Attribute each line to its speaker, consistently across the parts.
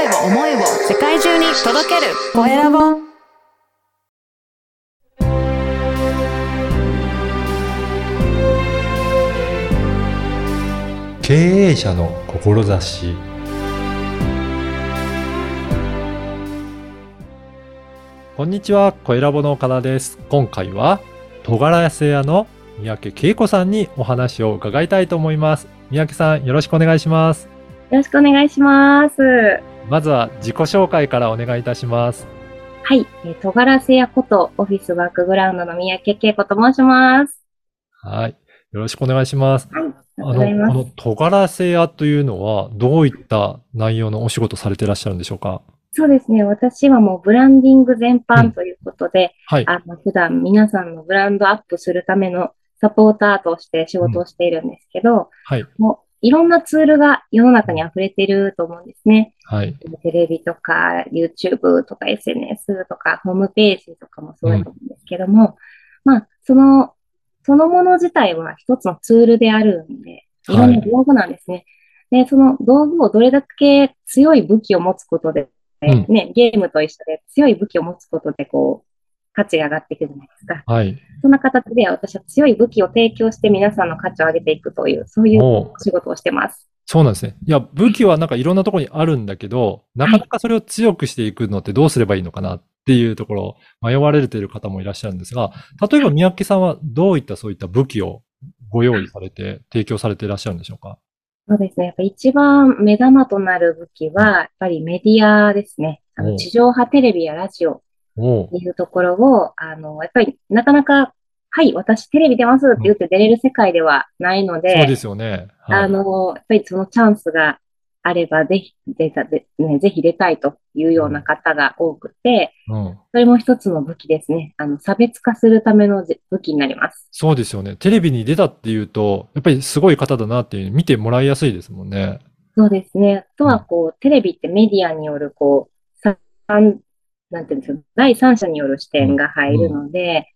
Speaker 1: 声を、思いを世界中に届けるコエラボ
Speaker 2: 経営者の志こんにちは、コエラボの岡田です。今回は、トガラセ屋の三宅恵子さんにお話を伺いたいと思います。三宅さん、よろしくお願いします。
Speaker 3: よろしくお願いします。
Speaker 2: まずは自己紹介からお願いいたします。
Speaker 3: はい。えー、とがらせやことオフィスワークグラウンドの三宅恵子と申します。
Speaker 2: はい。よろしくお願いします。
Speaker 3: はい。あり
Speaker 2: あ
Speaker 3: がとうございます。
Speaker 2: のトガラセ屋というのは、どういった内容のお仕事されていらっしゃるんでしょうか？
Speaker 3: そうですね。私はもうブランディング全
Speaker 2: うん
Speaker 3: 般ということで、
Speaker 2: はい。
Speaker 3: あの、普段皆さんのブランドアップするためのサポーターとして仕事をしているんですけど、
Speaker 2: はい。
Speaker 3: もういろんなツールが世の中に溢れていると思うんですね。
Speaker 2: はい。
Speaker 3: テレビとか YouTube とか SNS とかホームページとかもそうだと思うんですけども、まあ、その、そのもの自体は一つのツールであるんで、いろんな道具なんですね。で、その道具をどれだけ強い武器を持つことで、
Speaker 2: うん
Speaker 3: ね、ゲームと一緒で強い武器を持つことで、こう、価値が上がっていくじゃないですか。
Speaker 2: はい。
Speaker 3: そんな形で私は強い武器を提供して皆さんの価値を上げていくという、そういう仕事をしてます。
Speaker 2: そうなんですね。いや、武器はなんかいろんなところにあるんだけど、なかなかそれを強くしていくのってどうすればいいのかなっていうところ、迷われている方もいらっしゃるんですが、例えば三宅さんはどういったそういった武器をご用意されて、提供されていらっしゃるんでしょうか？
Speaker 3: そうですね。やっぱ一番目玉となる武器は、やっぱりメディアですね。あの地上波テレビやラジオっていうところを、あの、やっぱりなかなか、はい、私テレビ出ますって言って出れる世界ではないので、
Speaker 2: そうですよね。はい
Speaker 3: あの、やっぱりそのチャンスがあれば、ぜひ出た、でね、ぜひ出たいというような方が多くて、
Speaker 2: うん。
Speaker 3: それも一つの武器ですね。あの、差別化するためのじ武器になります。
Speaker 2: そうですよね。テレビに出たっていうと、やっぱりすごい方だなっていう見てもらいやすいですもんね。
Speaker 3: そうですね。あとは、こう、テレビってメディアによる、こう、さん、なんていうんですか、第三者による視点が入るので、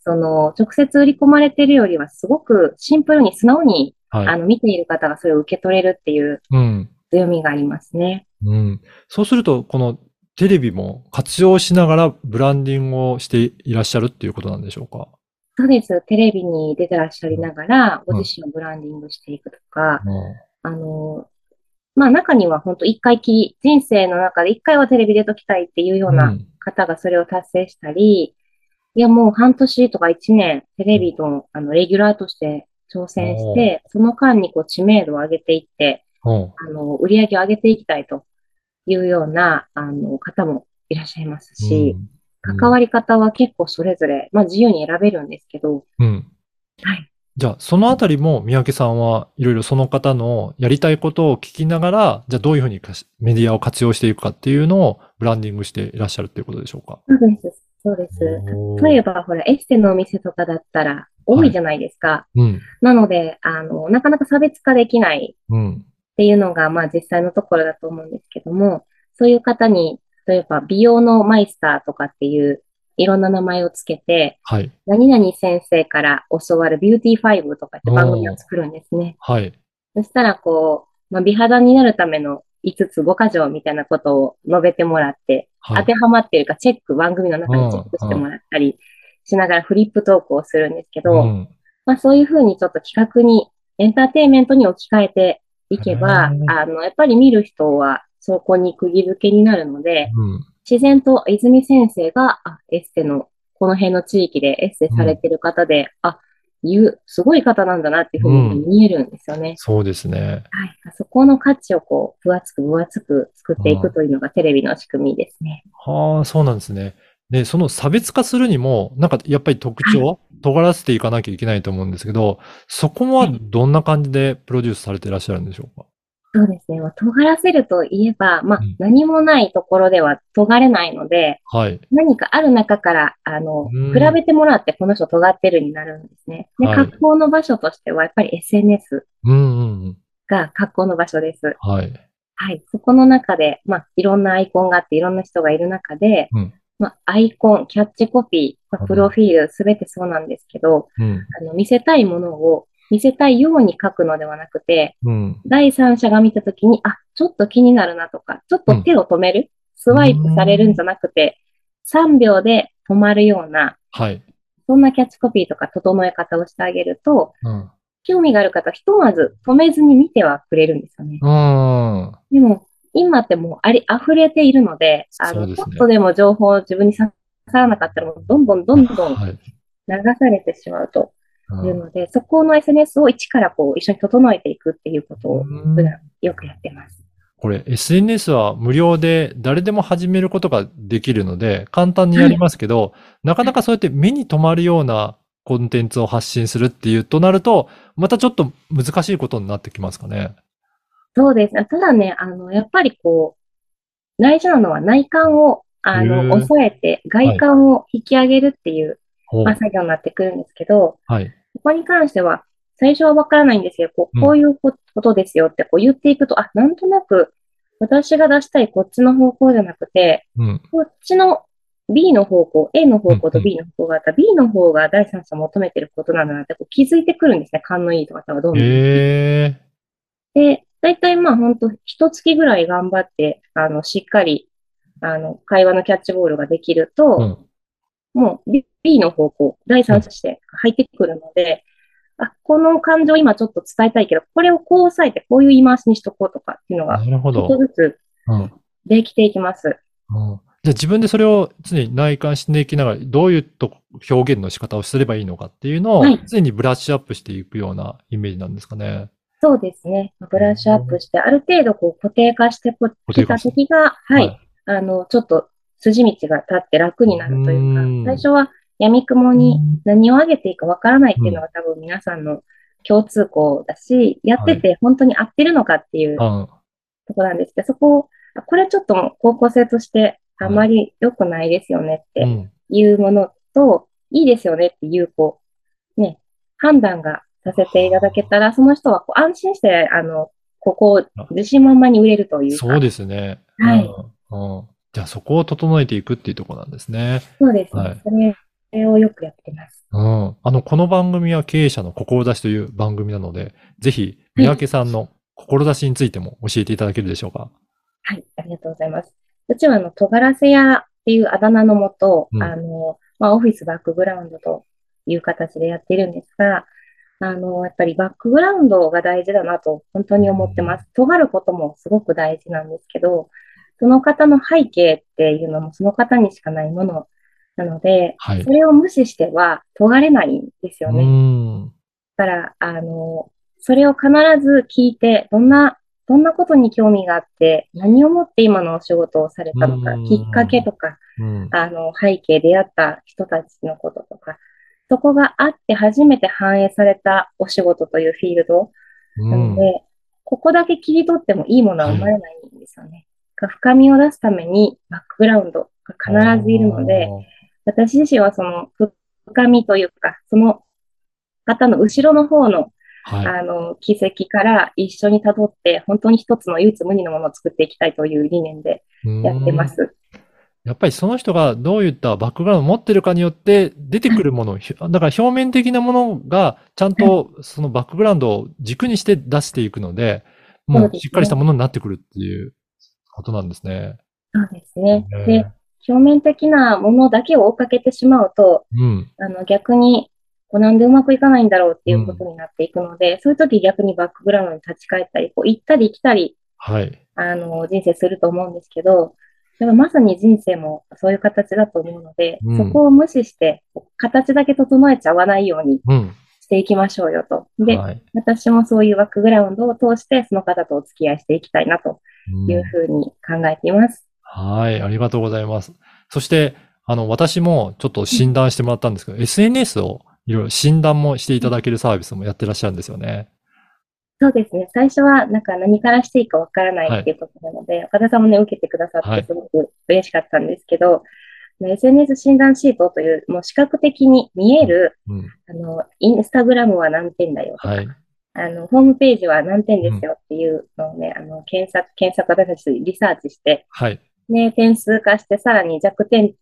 Speaker 3: その、直接売り込まれてるよりは、すごくシンプルに素直に、
Speaker 2: はい。
Speaker 3: あの、見ている方がそれを受け取れるっていう
Speaker 2: うん。
Speaker 3: 強みがありますね。
Speaker 2: うん。そうすると、このテレビも活用しながらブランディングをしていらっしゃるっていうことなんでしょうか？
Speaker 3: そうです。テレビに出てらっしゃりながら、
Speaker 2: うん
Speaker 3: ご自身をブランディングしていくとか、
Speaker 2: うん
Speaker 3: あの、まあ中には本当一回きり、人生の中で一回はテレビ出ときたいっていうよう
Speaker 2: う
Speaker 3: なん。方がそれを達成したり、いやもう半年とか一年、テレビのあのレギュラーとして挑戦して、その間にこう知名度を上げていって、
Speaker 2: うん。
Speaker 3: あの、売り上げを上げていきたいというような、あの、方もいらっしゃいますし、
Speaker 2: うん。
Speaker 3: 関わり方は結構それぞれ、まあ自由に選べるんですけど、
Speaker 2: うん。
Speaker 3: はい。
Speaker 2: じゃあ、そのあたりも三宅さんはいろいろその方のやりたいことを聞きながら、じゃあどういうふうにメディアを活用していくかっていうのをブランディングしていらっしゃるっていうことでしょうか？
Speaker 3: そうです。そうです。例えば、ほら、エステのお店とかだったら多いじゃないですか。
Speaker 2: うん。
Speaker 3: なので、あの、なかなか差別化できない
Speaker 2: うん。
Speaker 3: っていうのが、まあ実際のところだと思うんですけども、そういう方に、例えば美容のマイスターとかっていういろんな名前をつけて、
Speaker 2: はい。
Speaker 3: 何々先生から教わるビューティーファイブとかって番組を作るんですね。
Speaker 2: はい。
Speaker 3: そしたら、こう、まあ、美肌になるための5つ5箇条みたいなことを述べてもらって、
Speaker 2: はい。
Speaker 3: 当てはまっているかチェック、番組の中でチェックしてもらったりしながらフリップトークをするんですけど、
Speaker 2: うん
Speaker 3: まあそういうふうにちょっと企画に、エンターテインメントに置き換えていけばあの、やっぱり見る人はそこに釘付けになるので、
Speaker 2: うん。
Speaker 3: 自然と泉先生が、あ、エステの、この辺の地域でエステされてる方で、あ、いう、すごい方なんだなっていうふうに見えるんですよね。
Speaker 2: そうですね。
Speaker 3: はい。そこの価値をこう、分厚く分厚く作っていくというのがテレビの仕組みですね。
Speaker 2: はあ、そうなんですね。で、その差別化するにも、なんかやっぱり特徴、尖らせていかなきゃいけないと思うんですけど、そこはどんな感じでプロデュースされていらっしゃるんでしょうか？
Speaker 3: そうですね。まあ尖らせるといえば、まあ
Speaker 2: うん、
Speaker 3: 何もないところでは尖れないので、
Speaker 2: はい。
Speaker 3: 何かある中から、あの、
Speaker 2: うん
Speaker 3: 比べてもらってこの人尖ってるになるんですね。で、
Speaker 2: はい
Speaker 3: 格好の場所としては、やっぱり SNS
Speaker 2: うんうんうん。
Speaker 3: が格好の場所です。
Speaker 2: はい。
Speaker 3: はい。そこの中で、まあ、いろんなアイコンがあって、いろんな人がいる中で、
Speaker 2: うん
Speaker 3: まあ、アイコン、キャッチコピー、まあプロフィール、すべてそうなんですけど、
Speaker 2: うん。
Speaker 3: あの、見せたいものを見せたいように書くのではなくて、
Speaker 2: うん。
Speaker 3: 第三者が見たときに、あ、ちょっと気になるなとか、ちょっと手を止める、スワイプされるんじゃなくて、3秒で止まるような、
Speaker 2: はい。
Speaker 3: そんなキャッチコピーとか整え方をしてあげると、
Speaker 2: うん。
Speaker 3: 興味がある方はひとまず止めずに見てはくれるんですよね。
Speaker 2: うん。
Speaker 3: でも、今ってもうあり、溢れているので、あの、
Speaker 2: ね
Speaker 3: ちょっとでも情報を自分に刺さらなかったら、もうどんどんどんどん
Speaker 2: はい。
Speaker 3: 流されてしまうと
Speaker 2: うん
Speaker 3: いうので、そこの SNS を一からこう一緒に整えていくっていうことを
Speaker 2: うん
Speaker 3: 普段よくやってます。
Speaker 2: これ SNS は無料で誰でも始めることができるので簡単にやりますけど、なかなかそうやって目に留まるようなコンテンツを発信するっていうとなると、またちょっと難しいことになってきますかね。
Speaker 3: そうですね。ただね、あの、やっぱりこう、大事なのは内観を、あの、抑えて外観を引き上げるってい
Speaker 2: う
Speaker 3: まあ、作業になってくるんですけど、
Speaker 2: はい。
Speaker 3: ここに関しては、最初はわからないんですよ。こ
Speaker 2: う
Speaker 3: うんこういうこことですよってこう言っていくと、あ、なんとなく私が出したいこっちの方向じゃなくて、
Speaker 2: うん。
Speaker 3: こっちの B の方向、A の方向と
Speaker 2: うんうん
Speaker 3: B の方向があったら、B の方が第三者求めてることなんだなってこう気づいてくるんですね。勘のいい方はどんどん。
Speaker 2: へえ。
Speaker 3: で、大体まあ本当一月ぐらい頑張って、あの、しっかり、あの、会話のキャッチボールができると、
Speaker 2: うん。
Speaker 3: もう B, の方向、第三者して入ってくるので、あ、この感情今ちょっと伝えたいけど、これをこう押さえて、こういう言い回しにしとこうとかっていうのが、
Speaker 2: なるほ
Speaker 3: ちょっと
Speaker 2: ど。
Speaker 3: ずつできていきます。
Speaker 2: じゃあ自分でそれを常に内観していきながら、どういうと表現の仕方をすればいいのかっていうのを
Speaker 3: はい
Speaker 2: 常にブラッシュアップしていくようなイメージなんですかね。
Speaker 3: そうですね。ブラッシュアップして、ある程度こう固定化してこ
Speaker 2: 固定
Speaker 3: た時が、はい、あの、ちょっと筋道が立って楽になるというか
Speaker 2: うん、
Speaker 3: 最初は闇雲に何を上げていいかわからないっていうのが多分皆さんの共通項だし、やってて本当に合ってるのかっていう
Speaker 2: うん。
Speaker 3: ところなんですけど、そこを、あこれちょっと方向性としてあまり良くないですよねって
Speaker 2: うん。
Speaker 3: いうものと、いいですよねっていう、こう、ね、判断がさせていただけたら、その人はこう安心して、あの、ここを自信満々に売れるというか。
Speaker 2: そうですね。
Speaker 3: はい
Speaker 2: うん。うん。じゃあそこを整えていくっていうところなんですね。
Speaker 3: そうですね。
Speaker 2: はい
Speaker 3: それをよくやってます。
Speaker 2: うん。あの、この番組は経営者の志という番組なので、ぜひ、三宅さんの志についても教えていただけるでしょうか？
Speaker 3: はい、ありがとうございます。うちは、あの、尖らせ屋っていうあだ名のもと、
Speaker 2: うん
Speaker 3: あの、まあ、オフィスバックグラウンドという形でやっているんですが、あの、やっぱりバックグラウンドが大事だなと本当に思ってます。尖ることもすごく大事なんですけど、その方の背景っていうのもその方にしかないものなので、
Speaker 2: はい
Speaker 3: そ。れを無視しては尖れないんですよ
Speaker 2: う
Speaker 3: ね。
Speaker 2: ん。
Speaker 3: だから、あの、それを必ず聞いて、どんな、どんなことに興味があって、何をもって今のお仕事をされたのか
Speaker 2: うん、
Speaker 3: きっかけとか、
Speaker 2: うん。
Speaker 3: あの、背景出会った人たちのこととか、そこがあって初めて反映されたお仕事というフィールド
Speaker 2: う
Speaker 3: なの
Speaker 2: ん。
Speaker 3: で、ここだけ切り取ってもいいものは生まれないんですよね。深みを出すためにバックグラウンドが必ずいるので、私自身はその深みというか、その方の後ろの方の
Speaker 2: はい。
Speaker 3: あの、奇跡から一緒に辿って、本当に一つの唯一無二のものを作っていきたいという理念でやってま
Speaker 2: うん
Speaker 3: す。
Speaker 2: やっぱりその人がどういったバックグラウンドを持ってるかによって出てくるもの、ひだから表面的なものがちゃんとそのバックグラウンドを軸にして出していくので、も
Speaker 3: う
Speaker 2: しっかりしたものになってくるっていうことなんですね。
Speaker 3: そうですね。
Speaker 2: ね
Speaker 3: で、表面的なものだけを追っかけてしまうと、
Speaker 2: うん。
Speaker 3: あの、逆に、こうなんでうまくいかないんだろうっていうことになっていくので、そういう時逆にバックグラウンドに立ち返ったり、こう行ったり来たり、
Speaker 2: はい。
Speaker 3: あの、人生すると思うんですけど、でもまさに人生もそういう形だと思うので、
Speaker 2: うん
Speaker 3: そこを無視して、形だけ整えちゃわないように
Speaker 2: うん。
Speaker 3: していきましょうよと。で、
Speaker 2: はい。
Speaker 3: 私もそういうバックグラウンドを通して、その方とお付き合いしていきたいなと
Speaker 2: うん
Speaker 3: いうふうに考えています。
Speaker 2: はい。ありがとうございます。そして、あの、私もちょっと診断してもらったんですけど、SNS をいろいろ診断もしていただけるサービスもやってらっしゃるんですよね。
Speaker 3: そうですね。最初はなんか何からしていいかわからないっていうことなので、岡田さんもね、受けてくださっ
Speaker 2: はい
Speaker 3: てすごく嬉しかったんですけど、SNS 診断シートという、もう視覚的に見える、
Speaker 2: うん。
Speaker 3: あの、インスタグラムは何点だよとか、
Speaker 2: はい。
Speaker 3: あの、ホームページは何点ですよっていうのをね、あの、検索、検索私たちリサーチして、
Speaker 2: はい。
Speaker 3: ね、点数化してさらに弱点
Speaker 2: うん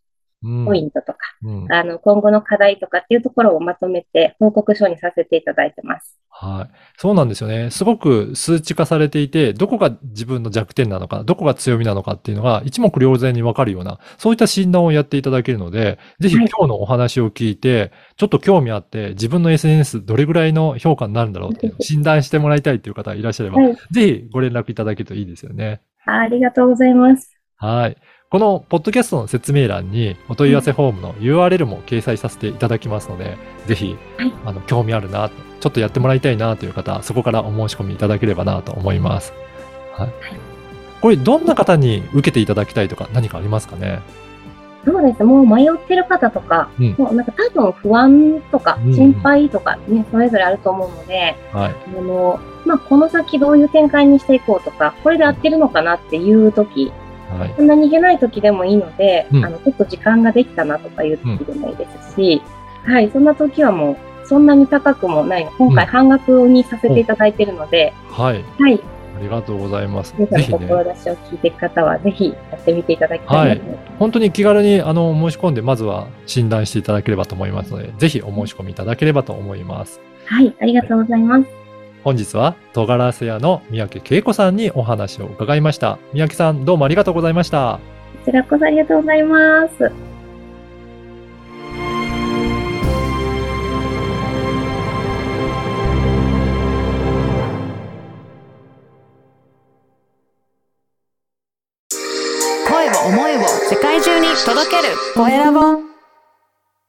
Speaker 3: ポイントとか、
Speaker 2: うん
Speaker 3: あの、今後の課題とかっていうところをまとめて報告書にさせていただいてます。
Speaker 2: はい。そうなんですよね。すごく数値化されていて、どこが自分の弱点なのか、どこが強みなのかっていうのが一目瞭然にわかるような、そういった診断をやっていただけるので、ぜひ
Speaker 3: はい
Speaker 2: 今日のお話を聞いて、ちょっと興味あって、自分の SNS どれぐらいの評価になるんだろうっていう診断してもらいたいっていう方いらっしゃれば、
Speaker 3: はい。
Speaker 2: ぜひご連絡いただけるといいですよね。
Speaker 3: あありがとうございます。
Speaker 2: はい。このポッドキャストの説明欄にお問い合わせフォームの URL も掲載させていただきますので、ぜひ
Speaker 3: はい、
Speaker 2: あの、興味あるな、ちょっとやってもらいたいなという方、そこからお申し込みいただければなと思います。はい。これ、どんな方に受けていただきたいとか何かありますかね？
Speaker 3: そうです。もう迷ってる方とか、
Speaker 2: うん
Speaker 3: もうなんか多分不安とか
Speaker 2: うん
Speaker 3: 心配とかね、それぞれあると思うので、
Speaker 2: はい。
Speaker 3: あの、まあ、この先どういう展開にしていこうとか、これで合ってるのかなっていう時、
Speaker 2: はい。
Speaker 3: そんなにいけない時でもいいので、
Speaker 2: うん
Speaker 3: あの、ちょっと時間ができたなとかいう時でもいいですし、はい、そんな時はもう、そんなに高くもないの。今回
Speaker 2: うん
Speaker 3: 半額にさせていただいているので、
Speaker 2: はい。
Speaker 3: はい、
Speaker 2: ありがとうございます。
Speaker 3: 皆さん志を聞いていく方は、ぜひやってみていただきたいなと思い。
Speaker 2: 本当に気軽にあの申し込んで、まずは診断していただければと思いますので、ぜひお申し込みいただければと思います。
Speaker 3: はい、ありがとうございます。
Speaker 2: 本日は、トガラセ屋の三宅恵子さんにお話を伺いました。三宅さん、どうもありがとうございました。
Speaker 3: こちらこそありがとうございます。
Speaker 1: 声を思いを世界中に届けるコエラボ